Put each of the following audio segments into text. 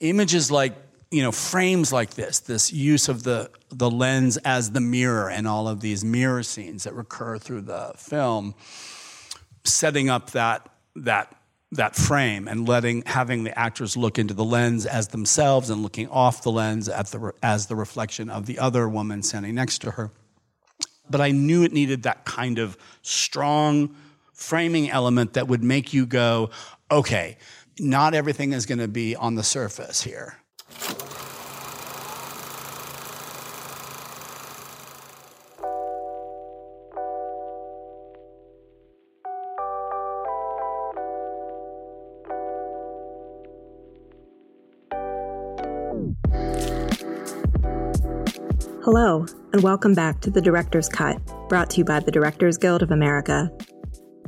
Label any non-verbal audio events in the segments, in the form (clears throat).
images like you know frames like this this use of the the lens as the mirror and all of these mirror scenes that recur through the film setting up that that that frame and letting having the actors look into the lens as themselves and looking off the lens at the as the reflection of the other woman standing next to her. But i knew it needed that kind of strong framing element that would make you go okay not everything is going to be on the surface here Hello, and welcome back to The Director's Cut, brought to you by the Directors Guild of America.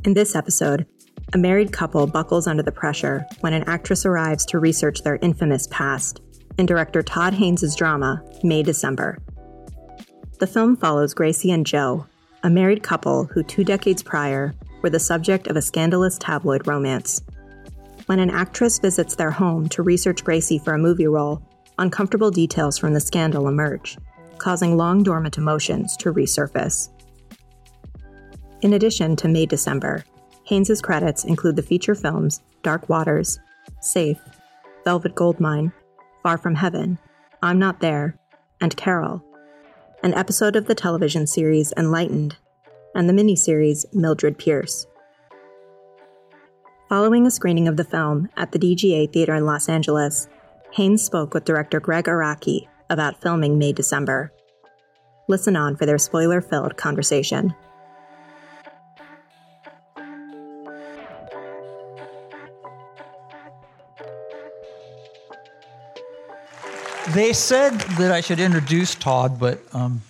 In this episode, a married couple buckles under the pressure when an actress arrives to research their infamous past in director Todd Haynes' drama, May December. The film follows Gracie and Joe, a married couple who two decades prior were the subject of a scandalous tabloid romance. When an actress visits their home to research Gracie for a movie role, uncomfortable details from the scandal emerge causing long dormant emotions to resurface. In addition to May December, Haynes' credits include the feature films Dark Waters, Safe, Velvet Goldmine, Far From Heaven, I'm Not There, and Carol, an episode of the television series Enlightened, and the miniseries Mildred Pierce. Following a screening of the film at the DGA Theater in Los Angeles, Haynes spoke with director Gregg Araki about filming May December. Listen on for their spoiler filled conversation. They said that I should introduce Todd, but um,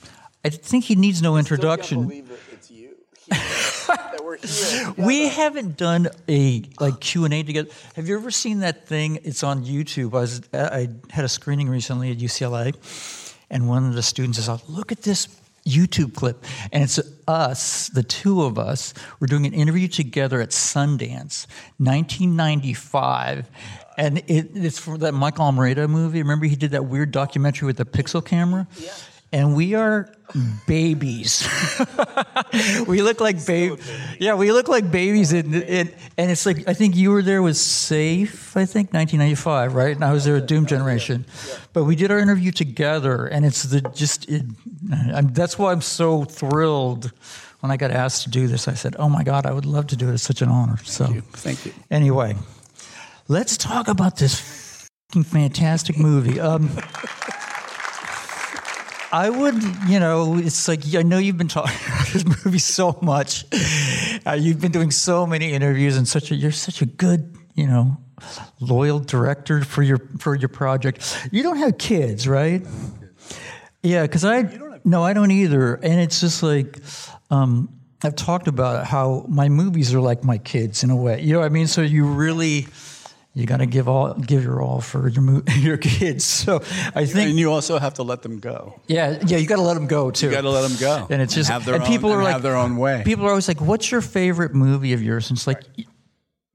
I think he needs no introduction. (laughs) we haven't done a like Q and A together. Have you ever seen that thing? It's on YouTube. I was I had a screening recently at UCLA, and one of the students is like, "Look at this YouTube clip," and it's us, the two of us. We're doing an interview together at Sundance, 1995. And it, it's from that Michael Almereyda movie. Remember, he did that weird documentary with the pixel camera? Yeah and we are babies. (laughs) we look like babies. Yeah, we look like babies. And, and, and, it's like, I think you were there with Safe, I think, 1995, right? And I was there with Doom Generation. But we did our interview together, and it's the just, it, that's why I'm so thrilled. When I got asked to do this, I said, Oh my God, I would love to do it. It's such an honor. So, Thank you. Thank you. Anyway, let's talk about this fantastic movie. Um, I would, you know, it's like I know you've been talking (laughs) about this movie so much. Uh, you've been doing so many interviews, and such a you're such a good, you know, loyal director for your for your project. You don't have kids, right? Yeah, because I no, I don't either, and it's just like. Um, I've talked about how my movies are like my kids in a way. You know what I mean? So you really you got to give all give your all for your (laughs) your kids. So I think, and you also have to let them go. Yeah, yeah, you got to let them go too. You got to let them go, and it's just and, and own, people are like have their own way. People are always like, "What's your favorite movie of yours?" And it's like,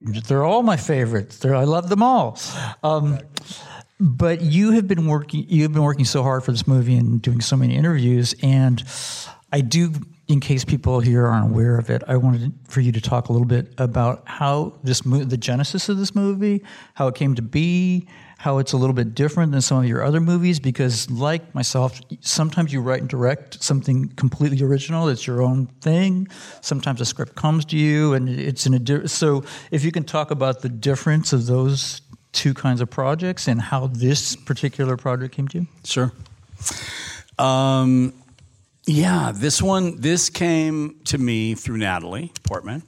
right. they're all my favorites. They're, I love them all. Um, but you have been working. You've been working so hard for this movie and doing so many interviews, and I do in case people here aren't aware of it, I wanted for you to talk a little bit about how this mo- the genesis of this movie, how it came to be, how it's a little bit different than some of your other movies. Because, like myself, sometimes you write and direct something completely original; it's your own thing. Sometimes a script comes to you, and it's in a di- so. If you can talk about the difference of those two kinds of projects and how this particular project came to you, sure. Um, yeah, this one, this came to me through Natalie Portman.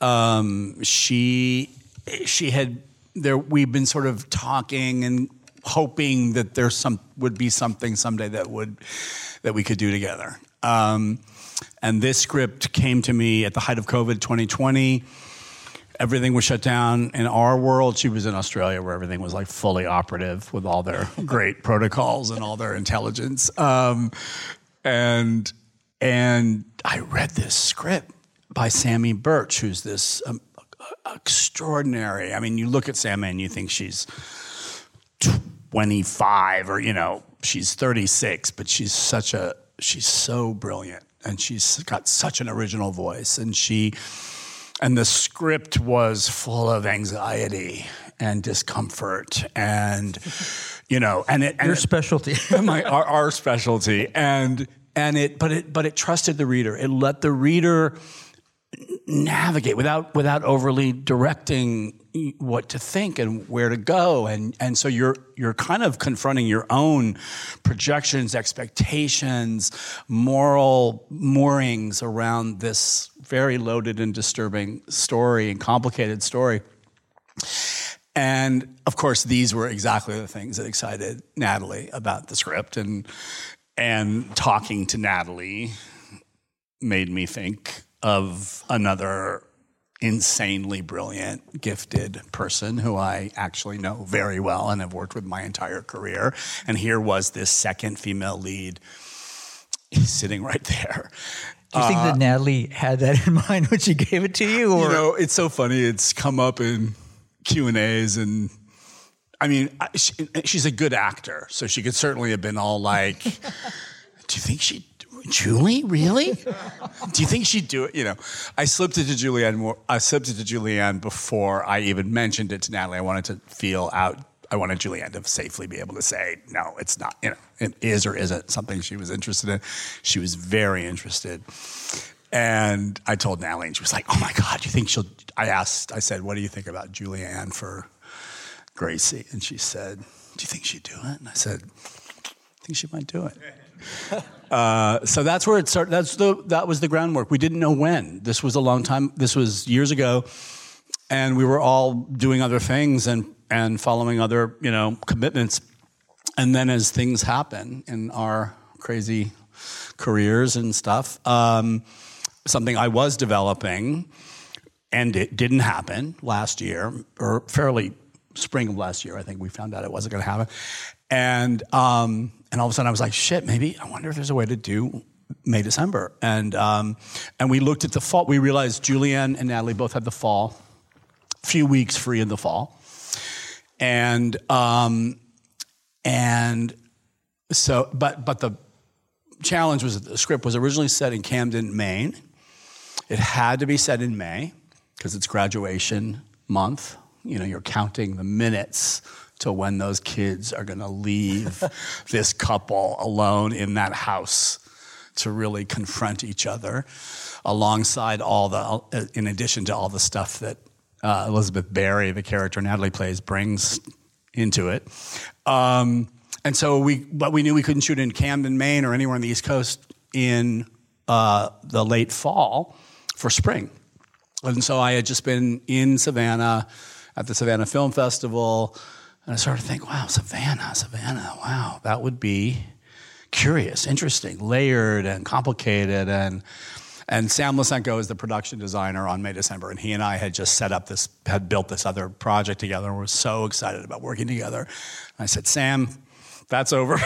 Um, she, she had there. We've been sort of talking and hoping that there some would be something someday that would that we could do together. Um, and this script came to me at the height of COVID 2020. Everything was shut down in our world. She was in Australia, where everything was like fully operative with all their (laughs) great protocols and all their intelligence. Um, and and I read this script by Samy Burch, who's this um, extraordinary. I mean, you look at Samy and you think she's 25 or you know she's 36 but she's such a she's so brilliant. And she's got such an original voice. And she and the script was full of anxiety and discomfort. And you know and it and Your it- specialty. (laughs) my our, our specialty. And and it but it but it trusted the reader. It let the reader navigate without without overly directing what to think and where to go. And and so you're you're kind of confronting your own projections expectations moral moorings around this very loaded and disturbing story and complicated story and of course, these were exactly the things that excited Natalie about the script, and and talking to Natalie made me think of another insanely brilliant, gifted person who I actually know very well and have worked with my entire career. And here was this second female lead (laughs) sitting right there. Do you think that uh, Natalie had that in (laughs) mind when she gave it to you, or you know, it's so funny. It's come up in Q and A's, and I mean, she, she's a good actor, so she could certainly have been all like, "Do you think she, Julie, really? Do you think she'd do it?" You know, I slipped it to Julianne. More, I slipped it to Julianne before I even mentioned it to Natalie. I wanted to feel out. I wanted Julianne to safely be able to say, "No, it's not." You know, it is or isn't something she was interested in. She was very interested. And I told Natalie, and she was like, "Oh my God, do you think she'll?" I asked, I said, "What do you think about Julianne for Gracie?" And she said, "Do you think she'd do it?" And I said, "I think she might do it." (laughs) Uh, so that's where it started. That's the that was the groundwork. We didn't know when. This was a long time. This was years ago, and we were all doing other things and and following other you know commitments. And then as things happen in our crazy careers and stuff, um, something I was developing, and it didn't happen last year, or fairly spring of last year. I think we found out it wasn't going to happen, and um, and all of a sudden I was like, shit, maybe I wonder if there's a way to do May December, and um, and we looked at the fall. We realized Julianne and Natalie both had the fall, few weeks free in the fall, and um, and so but but the challenge was that the script was originally set in Camden, Maine. It had to be set in May because it's graduation month. You know, you're counting the minutes to when those kids are going to leave (laughs) this couple alone in that house to really confront each other alongside all the, in addition to all the stuff that uh, Elizabeth Berry, the character Natalie plays, brings into it. Um, and so we, but we knew we couldn't shoot in Camden, Maine, or anywhere on the East Coast in uh, the late fall for spring. And so I had just been in Savannah at the Savannah Film Festival, and I started to think, wow, Savannah, Savannah, wow, that would be curious, interesting, layered, and complicated, and. And Sam Lisenco is the production designer on May December, and he and I had just set up this, had built this other project together, and we're so excited about working together. And I said, Sam, that's over.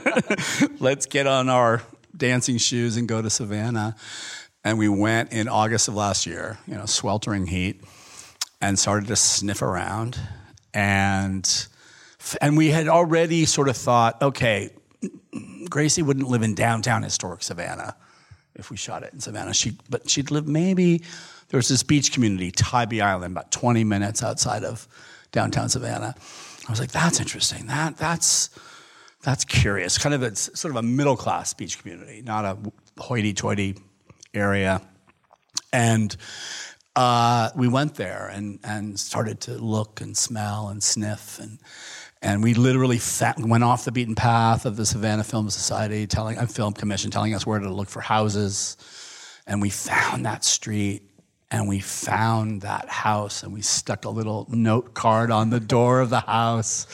(laughs) Let's get on our dancing shoes and go to Savannah. And we went in August of last year, you know, sweltering heat, and started to sniff around. And, and we had already sort of thought, okay, Gracie wouldn't live in downtown historic Savannah if we shot it in Savannah. She, but she'd live maybe, there was this beach community, Tybee Island, about 20 minutes outside of downtown Savannah. I was like, that's interesting. That, that's, that's curious. Kind of it's sort of a middle class beach community, not a hoity toity area. And uh, we went there and, and started to look and smell and sniff and and we literally went off the beaten path of the Savannah Film Society, telling a film commission, telling us where to look for houses, and we found that street and we found that house and we stuck a little note card on the door of the house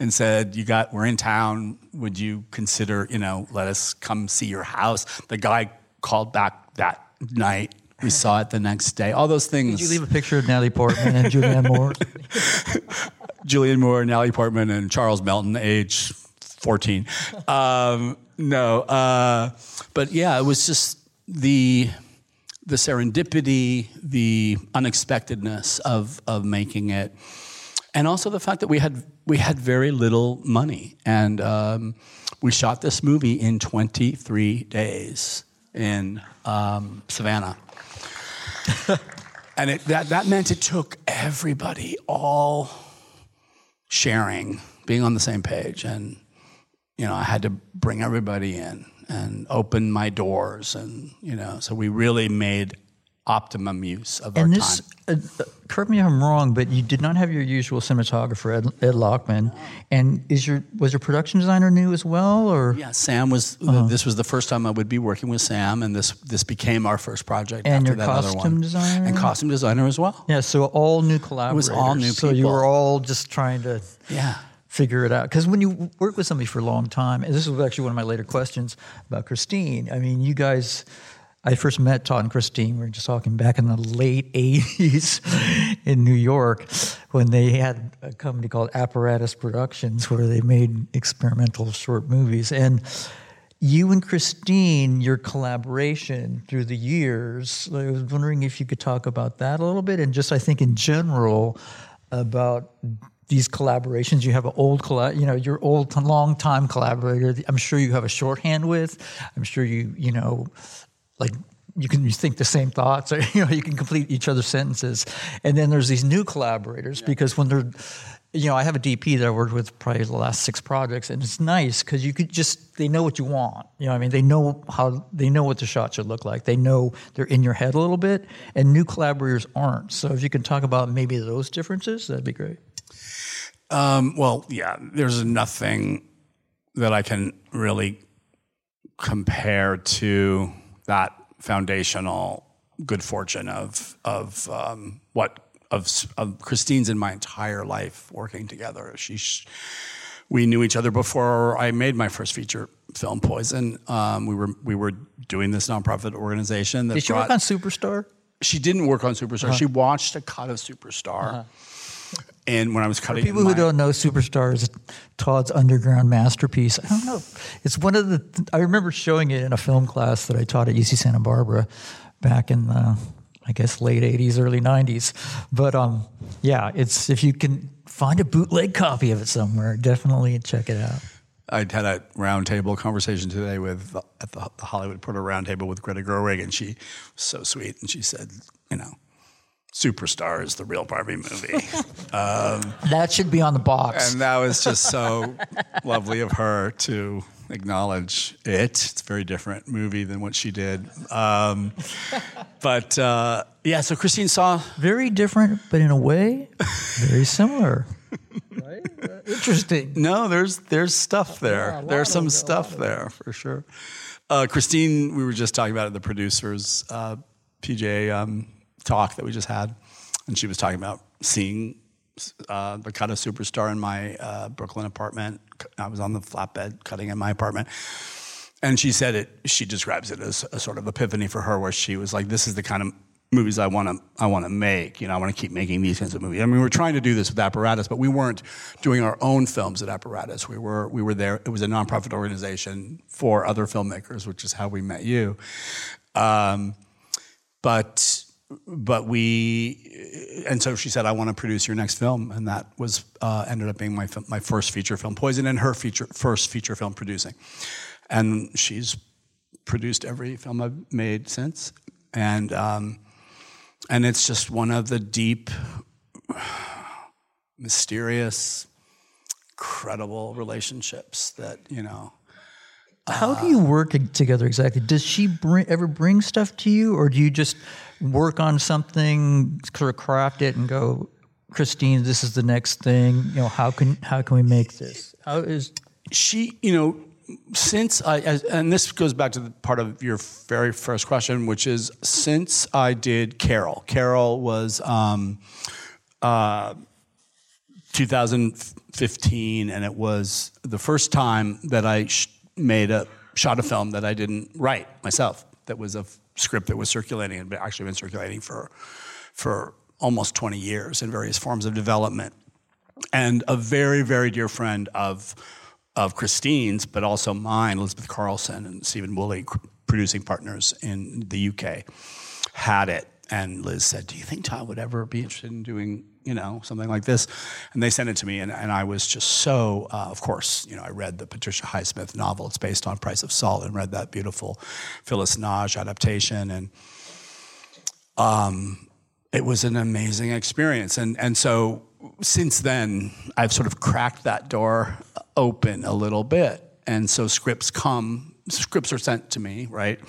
and said you got we're in town. Would you consider you know let us come see your house? The guy called back that night. We saw it the next day. All those things. Did you leave a picture of Natalie Portman and Julianne Moore? (laughs) Julianne Moore, Natalie Portman, and Charles Melton, age 14. Um, no, uh, but yeah, it was just the the serendipity, the unexpectedness of of making it, and also the fact that we had we had very little money, and um, we shot this movie in 23 days in um, Savannah. and it, that, that meant it took everybody all sharing, being on the same page. And, you know, I had to bring everybody in and open my doors. And, you know, so we really made optimum use of and our this, time. uh, correct me if I'm wrong, but you did not have your usual cinematographer, Ed, Ed Lachman. And is your was your production designer new as well, or Yeah, Sam was. Uh-huh. This was the first time I would be working with Sam, and this this became our first project. And after your that other costume one. designer? and costume designer as well. yeah? So all new collaborators. It was all new So you were all just trying to Yeah. figure it out. Because when you work with somebody for a long time, and this was actually one of my later questions about Christine. I mean, you guys. I first met Todd and Christine. We were just talking back in the late (laughs) '80s in New York when they had a company called Apparatus Productions, where they made experimental short movies. And you and Christine, your collaboration through the years, I was wondering if you could talk about that a little bit, and just I think in general about these collaborations. You have an old, you know, your old, long time collaborator. I'm sure you have a shorthand with. I'm sure you, you know, like you can you think the same thoughts, (laughs) or you know, you can complete each other's sentences. And then there's these new collaborators because when they're you know, I have a DP that I worked with probably the last six projects, and it's nice because you could just they know what you want. You know, what I mean, they know how they know what the shot should look like. They know they're in your head a little bit, and new collaborators aren't. So if you can talk about maybe those differences, that'd be great. Um, well, yeah. There's nothing that I can really compare to that foundational good fortune of of um, what of, of Christine's in my entire life working together. She, we knew each other before I made my first feature film, Poison. Um, we were we were doing this nonprofit organization that Did she brought, work on Superstar? She didn't work on Superstar. She watched a cut of Superstar. And when I was cutting People my, who don't know Superstar is Todd's underground masterpiece. I don't know. It's one of the. I remember showing it in a film class that I taught at UC Santa Barbara back in the, I guess, late '80s, early '90s. But um, yeah, it's if you can find a bootleg copy of it somewhere, definitely check it out. I had a roundtable conversation today with at the, the Hollywood Reporter roundtable with Greta Gerwig, and she was so sweet, and she said, you know, Superstar is the real Barbie movie. (laughs) That should be on the box. And that was just so lovely of her to acknowledge it. It's a very different movie than what she did. Um, but uh, yeah, so Christine saw. very different, but in a way, very similar. right? Uh, interesting. No, there's there's stuff there. there's some stuff there for sure. Uh, Christine, we were just talking about it, the producers uh, PJ um, talk that we just had, and she was talking about seeing uh, the cut of Superstar in my uh, Brooklyn apartment. I was on the flatbed cutting in my apartment. And she said it. She describes it as a sort of epiphany for her, where she was like, "This is the kind of movies I want to I want to make. You know, I want to keep making these kinds of movies. I mean, we were trying to do this with Apparatus, but we weren't doing our own films at Apparatus. We were we were there. It was a nonprofit organization for other filmmakers, which is how we met you. Um, but but we and so she said i want to produce your next film and that was uh, ended up being my my first feature film poison and her feature first feature film producing and she's produced every film i've made since and um, and it's just one of the deep (sighs) mysterious credible relationships that you know How do you work together exactly? Does she bring, ever bring stuff to you, or do you just work on something, sort of craft it, and go, Christine, this is the next thing. You know, how can how can we make this? How is she, you know, since I, as, and this goes back to the part of your very first question, which is since I did Carol, Carol was um, uh, 2015, and it was the first time that I sh- made a shot a film that I didn't write myself. That was a f- script that was circulating and actually been circulating for for almost 20 years in various forms of development. And a very, very dear friend of of Christine's, but also mine, Elizabeth Karlsen and Stephen Woolley, producing partners in the UK, had it and Liz said, "Do you think Todd would ever be interested in doing, you know, something like this?" And they sent it to me, and, and I was just so, uh, of course, you know, I read the Patricia Highsmith novel. It's based on Price of Salt, and read that beautiful Phyllis Nagy adaptation, and um, it was an amazing experience. And and so since then, I've sort of cracked that door open a little bit, and so scripts come, scripts are sent to me, right,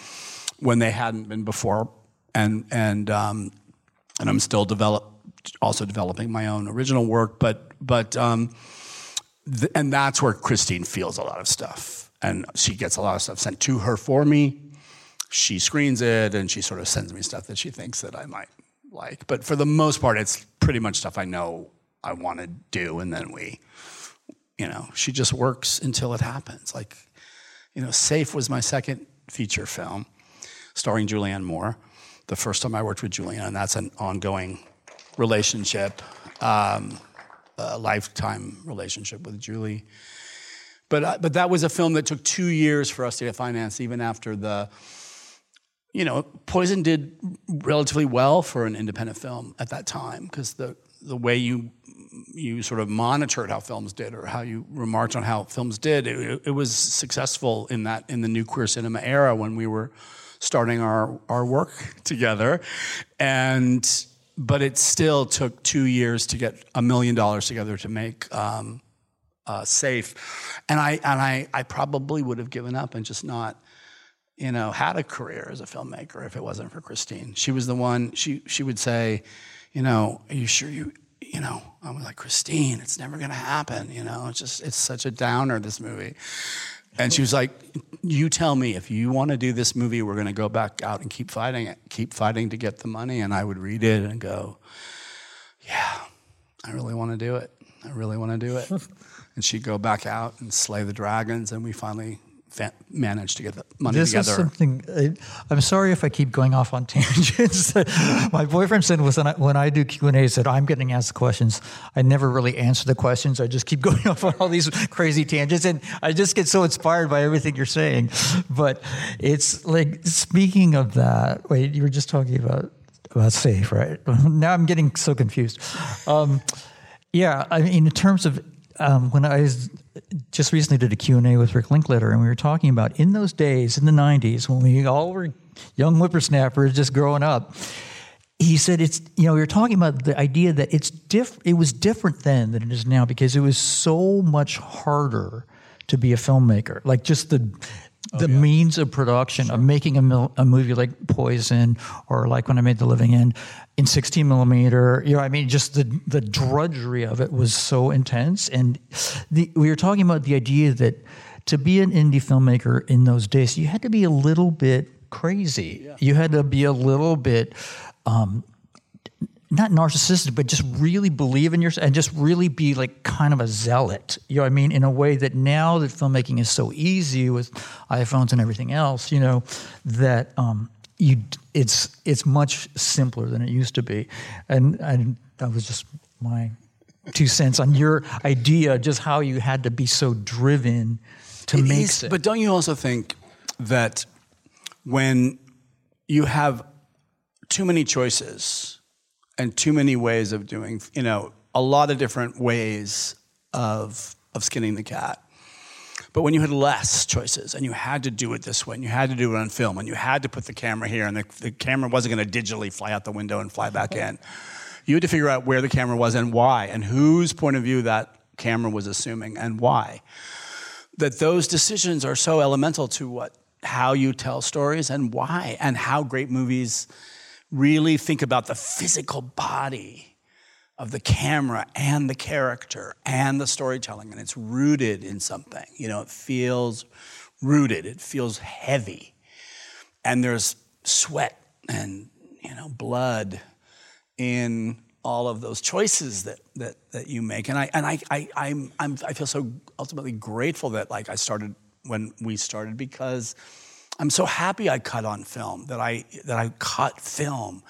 when they hadn't been before and and um, and I'm still develop also developing my own original work, but but um, th- and that's where Christine feels a lot of stuff, and she gets a lot of stuff sent to her for me. She screens it, and she sort of sends me stuff that she thinks that I might like. But for the most part, it's pretty much stuff I know I want to do, and then we, you know, she just works until it happens. Like, you know, Safe was my second feature film, starring Julianne Moore the first time I worked with Julianne, and that's an ongoing relationship, um, a lifetime relationship with Julie. But, uh, but that was a film that took two years for us to get financed, even after the, you know, Poison did relatively well for an independent film at that time because the, the way you, you sort of monitored how films did or how you remarked on how films did, it, it was successful in that, in the new queer cinema era when we were starting our, our work (laughs) together. And but it still took two years to get a million dollars together to make um, uh, safe. And I and I, I probably would have given up and just not, you know, had a career as a filmmaker if it wasn't for Christine. She was the one. She she would say, you know, are you sure you you know, I was like, Christine, it's never gonna happen. You know, it's just, it's such a downer, this movie. And she was like, You tell me if you want to do this movie, we're going to go back out and keep fighting it, keep fighting to get the money. And I would read it and go, Yeah, I really want to do it. I really want to do it. (laughs) and she'd go back out and slay the dragons. And we finally managed to get the money this together. is something. I, I'm sorry if I keep going off on (laughs) tangents. My boyfriend said was when I, when I do Q and A, said I'm getting asked questions. I never really answer the questions. I just keep (laughs) going off on all these crazy tangents, and I just get so inspired by everything you're saying. But it's like speaking of that. Wait, you were just talking about about safe, right? (laughs) Now I'm getting so confused. Um, yeah, I mean, in terms of um, when I was just recently did a Q&A with Rick Linklater, and we were talking about in those days, in the 90s, when we all were young whippersnappers just growing up, he said it's, you know, we were talking about the idea that it's diff- it was different then than it is now because it was so much harder to be a filmmaker. Like just the, the yeah. means of production sure. of making a, mil- a movie like Poison or like when I made The Living End in 16 millimeter. You know, I mean, just the the drudgery of it was so intense. And the, we were talking about the idea that to be an indie filmmaker in those days, you had to be a little bit crazy. Yeah. You had to be a little bit. Um, not narcissistic, but just really believe in yourself and just really be like kind of a zealot. You know what I mean? In a way that now that filmmaking is so easy with iPhones and everything else, you know, that um, you it's it's much simpler than it used to be, and and that was just my two cents on your idea, just how you had to be so driven to it make is, it. But don't you also think that when you have too many choices and too many ways of doing, you know, a lot of different ways of of skinning the cat but when you had less choices and you had to do it this way and you had to do it on film and you had to put the camera here and the, the camera wasn't going to digitally fly out the window and fly back in, you had to figure out where the camera was and why and whose point of view that camera was assuming and why. That those decisions are so elemental to what how you tell stories and why and how great movies really think about the physical body of the camera and the character and the storytelling, and it's rooted in something. You know, it feels rooted, it feels heavy. And there's sweat and, you know, blood in all of those choices that, that, that you make. And, I, and I, I, I'm, I'm, I feel so ultimately grateful that like I started when we started because I'm so happy I cut on film, that I, that I cut film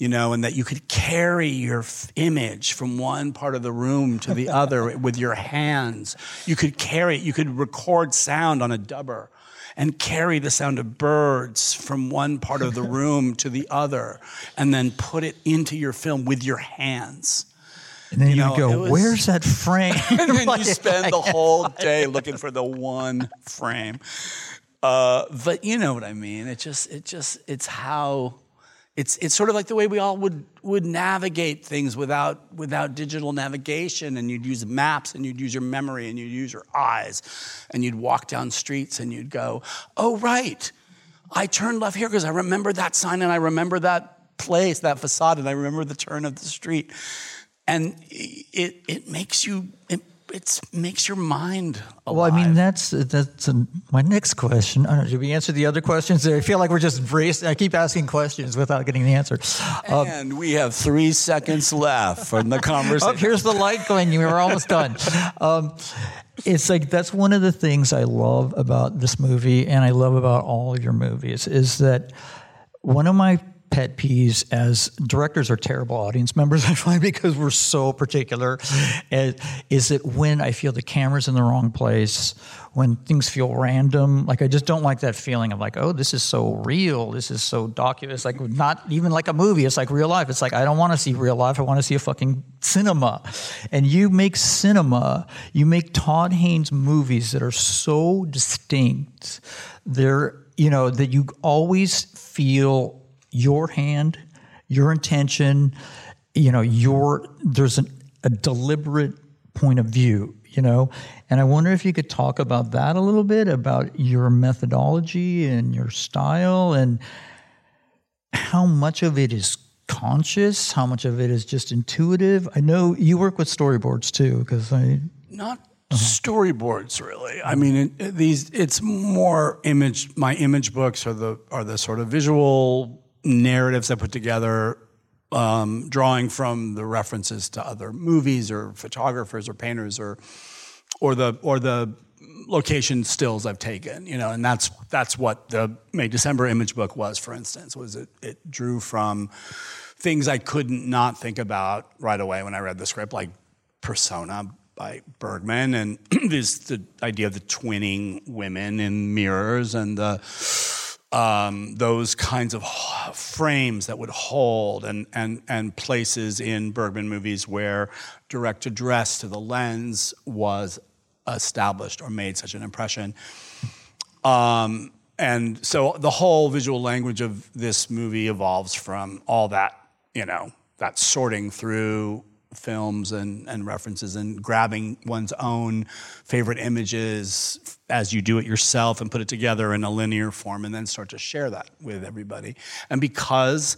you know, and that you could carry your f- image from one part of the room to the other (laughs) with your hands. You could carry it, you could record sound on a dubber and carry the sound of birds from one part of the (laughs) room to the other and then put it into your film with your hands. And then you, know, go, was- "Where's that frame?" (laughs) and then you spend the whole day looking for the one frame. Uh, but you know what I mean. It just, it just, it's how, it's, it's sort of like the way we all would would navigate things without without digital navigation, and you'd use maps, and you'd use your memory, and you'd use your eyes, and you'd walk down streets, and you'd go, "Oh right, I turned left here because I remember that sign, and I remember that place, that facade, and I remember the turn of the street." and it it makes you it it's, makes your mind alive. Well, I mean, that's that's uh, my next question. I don't know, did we answer the other questions? I feel like we're just racing. I keep asking questions without getting the answer. Um, and we have three seconds left for the conversation. (laughs) oh, conversation. here's the light going. We're almost done. Um, it's like that's one of the things I love about this movie, and I love about all of your movies, is that one of my pet peeves as directors are terrible audience members (laughs) i find because we're so particular. Is, that when i feel the camera's in the wrong place when things feel random? Like i just don't like that feeling of like oh this is so real this is so documented. It's like not even like a movie it's like real life. It's like i don't want to see real life i want to see a fucking cinema. And you make cinema you make todd haynes movies that are so distinct they're you know that you always feel your hand, your intention, you know, your there's an, a deliberate point of view, you know. And I wonder if you could talk about that a little bit about your methodology and your style and how much of it is conscious, how much of it is just intuitive. I know you work with storyboards too because I not uh-huh. storyboards really i mean it, it- these it's more image my image books are the are the sort of visual narratives i put together um, drawing from the references to other movies or photographers or painters or or the or the location stills I've taken, you know, and that's that's what the May December image book was, for instance, was it it drew from things I couldn't not think about right away when I read the script, like Persona by Bergman, and (clears throat) this the idea of the twinning women in mirrors and the um, those kinds of frames that would hold and, and, and places in Bergman movies where direct address to the lens was established or made such an impression. Um, and so the whole visual language of this movie evolves from all that, you know, that sorting through films and, and references and grabbing one's own favorite images as you do it yourself and put it together in a linear form and then start to share that with everybody. And because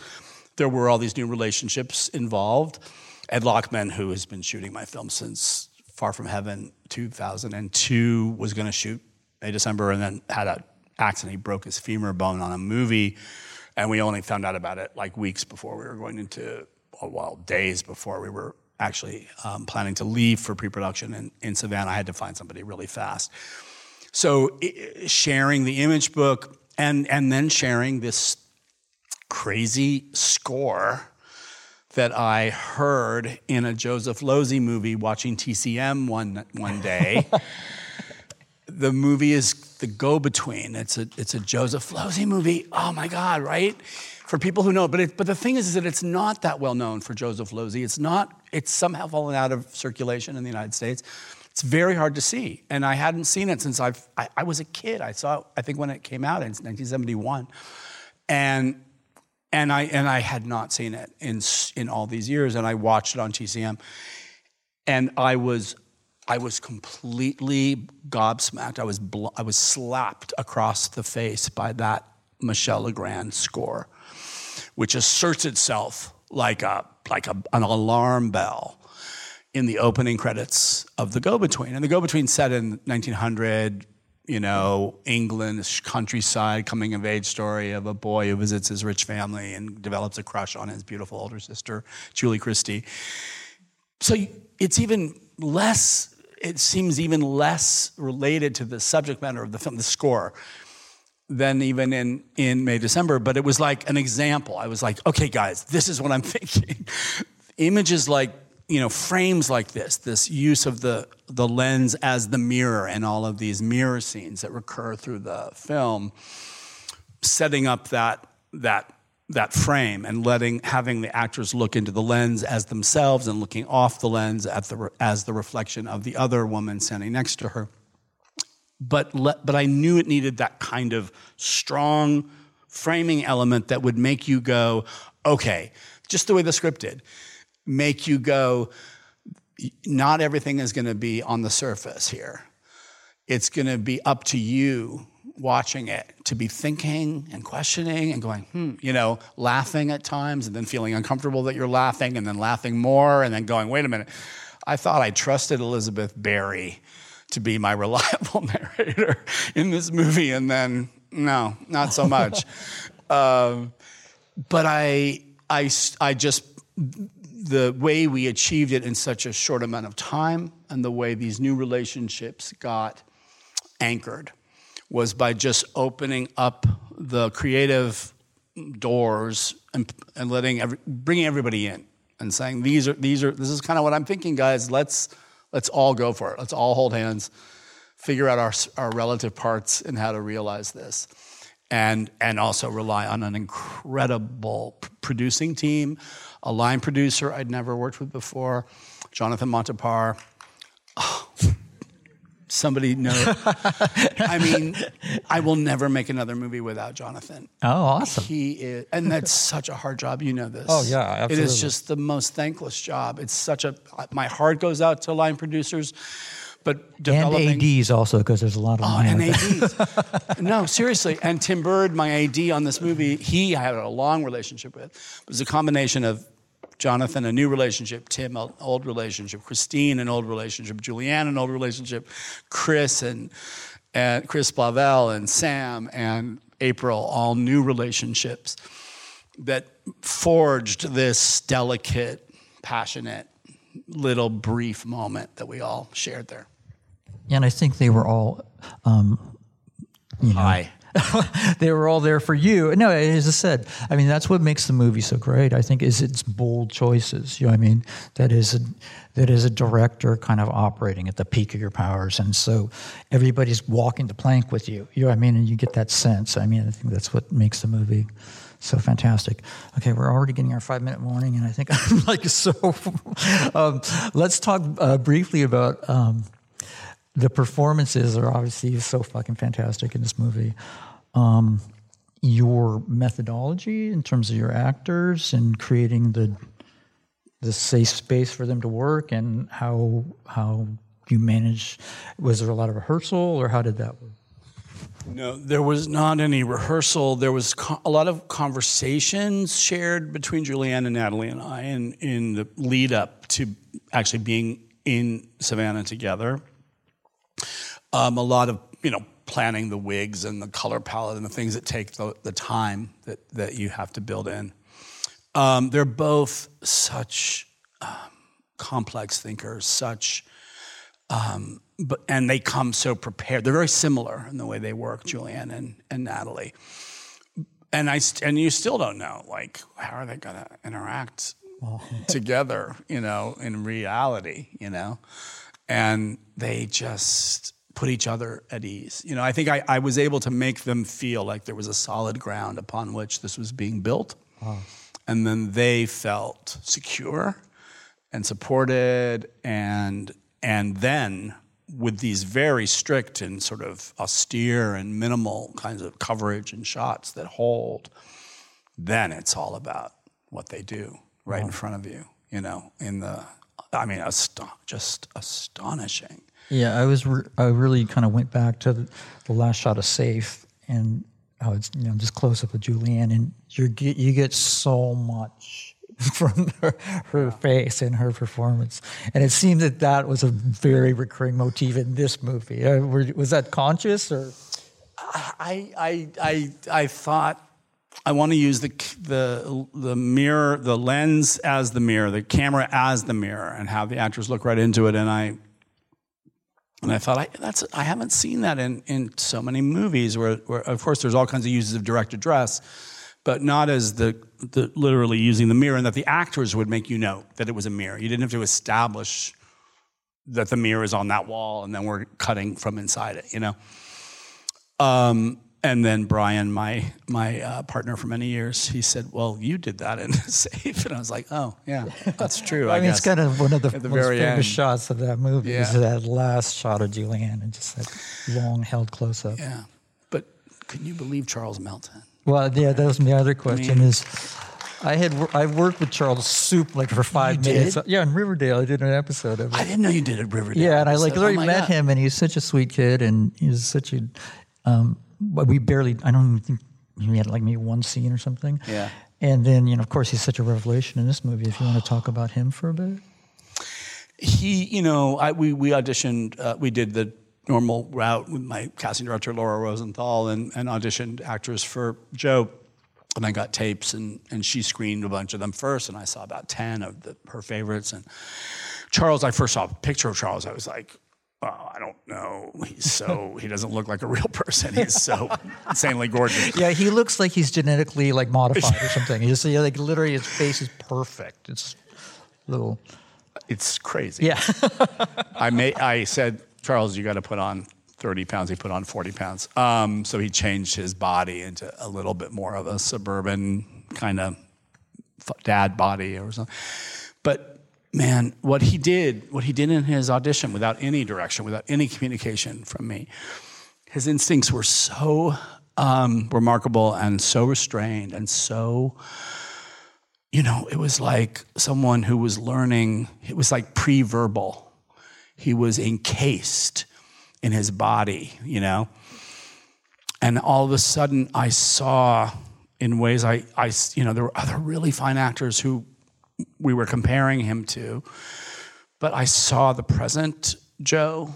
there were all these new relationships involved, Ed Lachman, who has been shooting my film since Far From Heaven 2002, was going to shoot May December and then had an accident. He broke his femur bone on a movie, and we only found out about it like weeks before we were going into, well, days before we were actually um, planning to leave for pre-production in, in Savannah. I had to find somebody really fast. So i- sharing the image book and and then sharing this crazy score that I heard in a Joseph Losey movie watching TCM one one day. (laughs) the movie is The Go Between. It's a it's a Joseph Losey movie. Oh my God, right? For people who know, but it, but the thing is, is that it's not that well known for Joseph Losey. It's not. It's somehow fallen out of circulation in the United States. It's very hard to see, and I hadn't seen it since I've, I I was a kid. I saw it, I think when it came out in 1971, and and I and I had not seen it in in all these years, and I watched it on TCM, and I was I was completely gobsmacked. I was bl- I was slapped across the face by that Michel Legrand score, which asserts itself like a like a, an alarm bell in the opening credits of The Go Between. And The Go Between set in 1900, you know, England, countryside, coming of age story of a boy who visits his rich family and develops a crush on his beautiful older sister, Julie Christie. So it's even less, it seems even less related to the subject matter of the film, the score, than even in, in May, December, but it was like an example. I was like, okay, guys, this is what I'm (laughs) thinking. Images like, you know, frames like this, this use of the, the lens as the mirror and all of these mirror scenes that recur through the film, setting up that, that, that frame and letting, having the actors look into the lens as themselves and looking off the lens at the, as the reflection of the other woman standing next to her but but I knew it needed that kind of strong framing element that would make you go, okay, just the way the script did, make you go. Not everything is going to be on the surface here. It's going to be up to you watching it to be thinking and questioning and going, hmm, you know, laughing at times and then feeling uncomfortable that you're laughing and then laughing more and then going, wait a minute. I thought I trusted Elizabeth Berry to be my (laughs) reliable narrator in this movie, and then no, not so much. (laughs) um, but I, I, I just the way we achieved it in such a short amount of time, and the way these new relationships got anchored, was by just opening up the creative doors and, and letting every, bringing everybody in and saying these are these are this is kind of what I'm thinking, guys. Let's Let's all go for it. Let's all hold hands, figure out our, our relative parts and how to realize this. And, and also rely on an incredible producing team, a line producer I'd never worked with before, Jonathan Montepare. Somebody know. (laughs) I mean, I will never make another movie without Jonathan. Oh, awesome. He is, and that's such a hard job. You know this. Oh, yeah, absolutely. It is just the most thankless job. It's such a, my heart goes out to line producers. But developing. And ADs also, because there's a lot of Oh, and (laughs) ADs. no, seriously. And Tim Bird, my AD on this movie, he I had a long relationship with. It was a combination of Jonathan, a new relationship. Tim, an old relationship. Christine, an old relationship. Julianne, an old relationship. Chris and, and Chris Blauvelt and Sam and April, all new relationships that forged this delicate, passionate, little brief moment that we all shared there. And I think they were all, um, you know, Hi. (laughs) they were all there for you. No, as I said, I mean that's what makes the movie so great. I think is its bold choices. You know, I mean that is a that is a director kind of operating at the peak of your powers, and so everybody's walking the plank with you. You know, I mean, and you get that sense. I mean, I think that's what makes the movie so fantastic. Okay, we're already getting our five minute warning, and I think (laughs) I'm like so. (laughs) um, let's talk uh, briefly about. Um, the performances are obviously so fucking fantastic in this movie. Um, your methodology in terms of your actors and creating the the safe space for them to work and how how you manage was there a lot of rehearsal or how did that work no, there was not any rehearsal. There was co- a lot of conversations shared between Julianne and Natalie and I in, in the lead up to actually being in Savannah together. Um, a lot of you know planning the wigs and the color palette and the things that take the, the time that, that you have to build in. Um, they're both such um, complex thinkers, such, um, but and they come so prepared. They're very similar in the way they work, Julianne and, and Natalie. And I st- and you still don't know like how are they going to interact (laughs) together, you know, in reality, you know, and they just put each other at ease. You know, I think I, I was able to make them feel like there was a solid ground upon which this was being built. And then they felt secure and supported and and then with these very strict and sort of austere and minimal kinds of coverage and shots that hold, then it's all about what they do right in front of you, you know, in the I mean, just astonishing. Yeah, I was. Re- I really kind of went back to the, the last shot of Safe and how it's you know just close up with Julianne, and you get you get so much (laughs) from her, her face and her performance, and it seemed that that was a very recurring motif in this movie. Uh, were, was that conscious or? I, I, I, I thought I want to use the, the, the mirror, the lens as the mirror, the camera as the mirror, and have the actors look right into it. And I, And I thought, I, that's I haven't seen that in, in so many movies where, where, of course, there's all kinds of uses of direct address, but not as the, the literally using the mirror, and that the actors would make you know that it was a mirror. You didn't have to establish that the mirror is on that wall, and then we're cutting from inside it, you know. Um, and then Brian, my my uh, partner for many years, he said, "Well, you did that in the (laughs) Safe," and I was like, "Oh, yeah, that's true." I, I, mean, guess. it's kind of one of the At most very famous end. shots of that movie is that last shot of Julianne and just that long held close up. yeah. But can you believe Charles Melton? Well, yeah, that was my other question. mean- is I had I worked with Charles Soup like for five minutes. did? Yeah, in Riverdale, I did an episode of it. I didn't know you did it, Riverdale. Yeah, and I like literally "Oh met God." him, and he's such a sweet kid, and he's such a. Um, but we barely. I don't even think he had like maybe one scene or something. Yeah. And then you know, of course, he's such a revelation in this movie. If you want to talk about him for a bit. he, you know, I, we, we auditioned, uh, we did the normal route with my casting director, Laura Rosenthal, and, and auditioned actors for Joe. And I got tapes, and, and she screened a bunch of them first, and I saw about 10 of the, her favorites. And Charles, I first saw a picture of Charles, I was like, oh, I don't know. He's so, he doesn't look like a real person. He's so (laughs) insanely gorgeous. Yeah, he looks like he's genetically like modified or (laughs) something. He just like literally his face is perfect. It's little. It's crazy. Yeah. (laughs) I may, I said, Charles, you got to put on 30 pounds. He put on 40 pounds. Um, so he changed his body into a little bit more of a suburban kind of dad body or something. Man, what he did, what he did in his audition without any direction, without any communication from me, his instincts were so um, remarkable and so restrained and so you know, it was like someone who was learning, it was like pre verbal. He was encased in his body, you know? And all of a sudden, I saw in ways I, I, you know, there were other really fine actors who we were comparing him to, but I saw the present Joe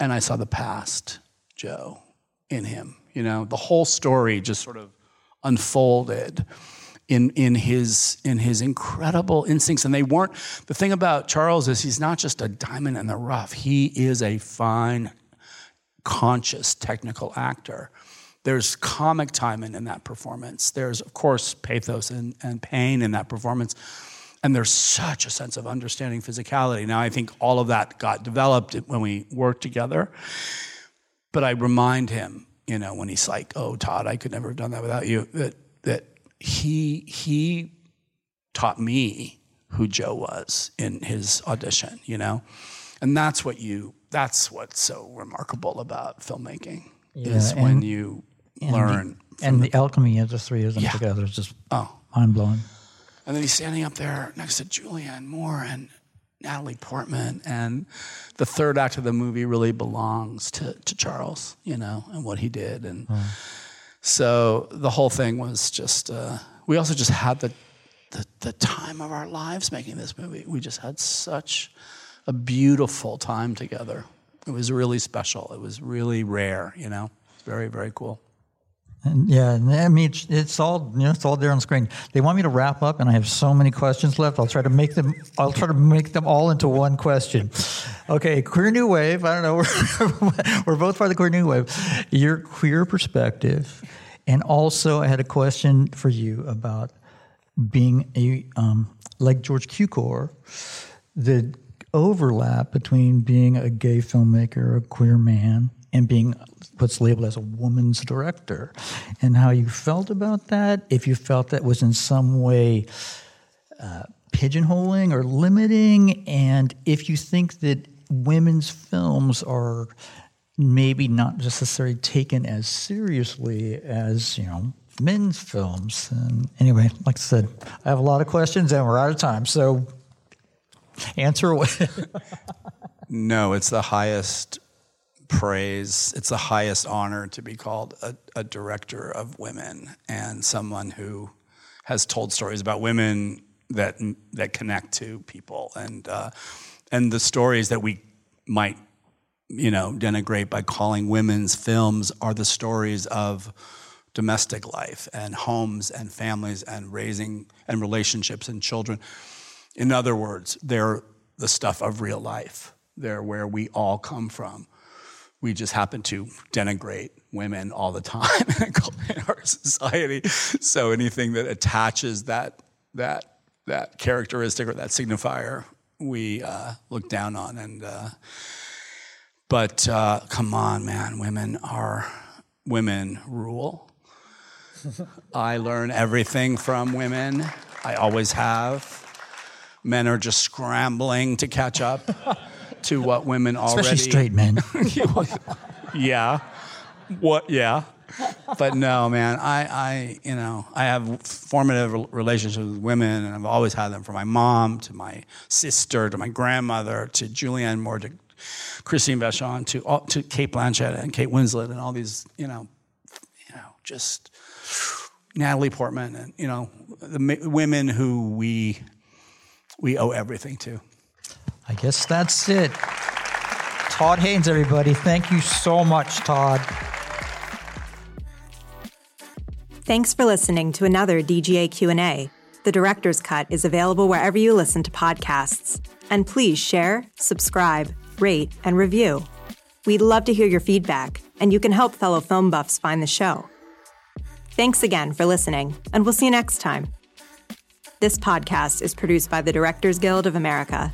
and I saw the past Joe in him. You know, the whole story just sort of unfolded in in his in his incredible instincts. And they weren't the thing about Charles is he's not just a diamond in the rough. He is a fine, conscious, technical actor. There's comic timing in that performance. There's, of course, pathos and, and pain in that performance. And there's such a sense of understanding physicality. Now, I think all of that got developed when we worked together. But I remind him, you know, when he's like, "Oh, Todd, I could never have done that without you," that that he he taught me who Joe was in his audition, you know, and that's what you that's what's so remarkable about filmmaking is Yeah, when you and learn. The, and the alchemy of the three of them Yeah. together is just oh, mind blowing. And then he's standing up there next to Julianne Moore and Natalie Portman. And the third act of the movie really belongs to, to Charles, you know, and what he did. And so the whole thing was just, uh, we also just had the, the, the time of our lives making this movie. We just had such a beautiful time together. It was really special. It was really rare, you know, very, very cool. And yeah, I mean, it's, it's all you know, it's all there on the screen. They want me to wrap up, and I have so many questions left. I'll try to make them. I'll try to make them all into one question. Okay, queer new wave. I don't know. (laughs) We're, we're both part of the queer new wave. Your queer perspective, and also I had a question for you about being a um, like George Cukor, the overlap between being a gay filmmaker, a queer man, and being what's labeled as a woman's director, and how you felt about that. If you felt that was in some way uh, pigeonholing or limiting, and if you think that women's films are maybe not necessarily taken as seriously as you know men's films. And anyway, like I said, I have a lot of questions, and we're out of time. So answer away. (laughs) No, it's the highest praise. It's the highest honor to be called a, a director of women and someone who has told stories about women that that connect to people and uh, and the stories that we might you know denigrate by calling women's films are the stories of domestic life and homes and families and raising and relationships and children. In other words, they're the stuff of real life. They're where we all come from. We just happen to denigrate women all the time (laughs) in our society. So anything that attaches that that that characteristic or that signifier, we uh, look down on. And uh, but uh, come on, man, women are women rule. (laughs) I learn everything from women. I always have. Men are just scrambling to catch up (laughs) to what women already. Especially straight men. (laughs) yeah. What? Yeah. But no, man. I, I, you know, I have formative relationships with women, and I've always had them. From my mom to my sister to my grandmother to Julianne Moore to Christine Vachon to all, to Cate Blanchett and Kate Winslet and all these, you know, you know, just Natalie Portman and you know the women who we we owe everything to. I guess that's it. Todd Haynes, everybody. Thank you so much, Todd. Thanks for listening to another DGA Q&A. The Director's Cut is available wherever you listen to podcasts. And please share, subscribe, rate, and review. We'd love to hear your feedback, and you can help fellow film buffs find the show. Thanks again for listening, and we'll see you next time. This podcast is produced by the Directors Guild of America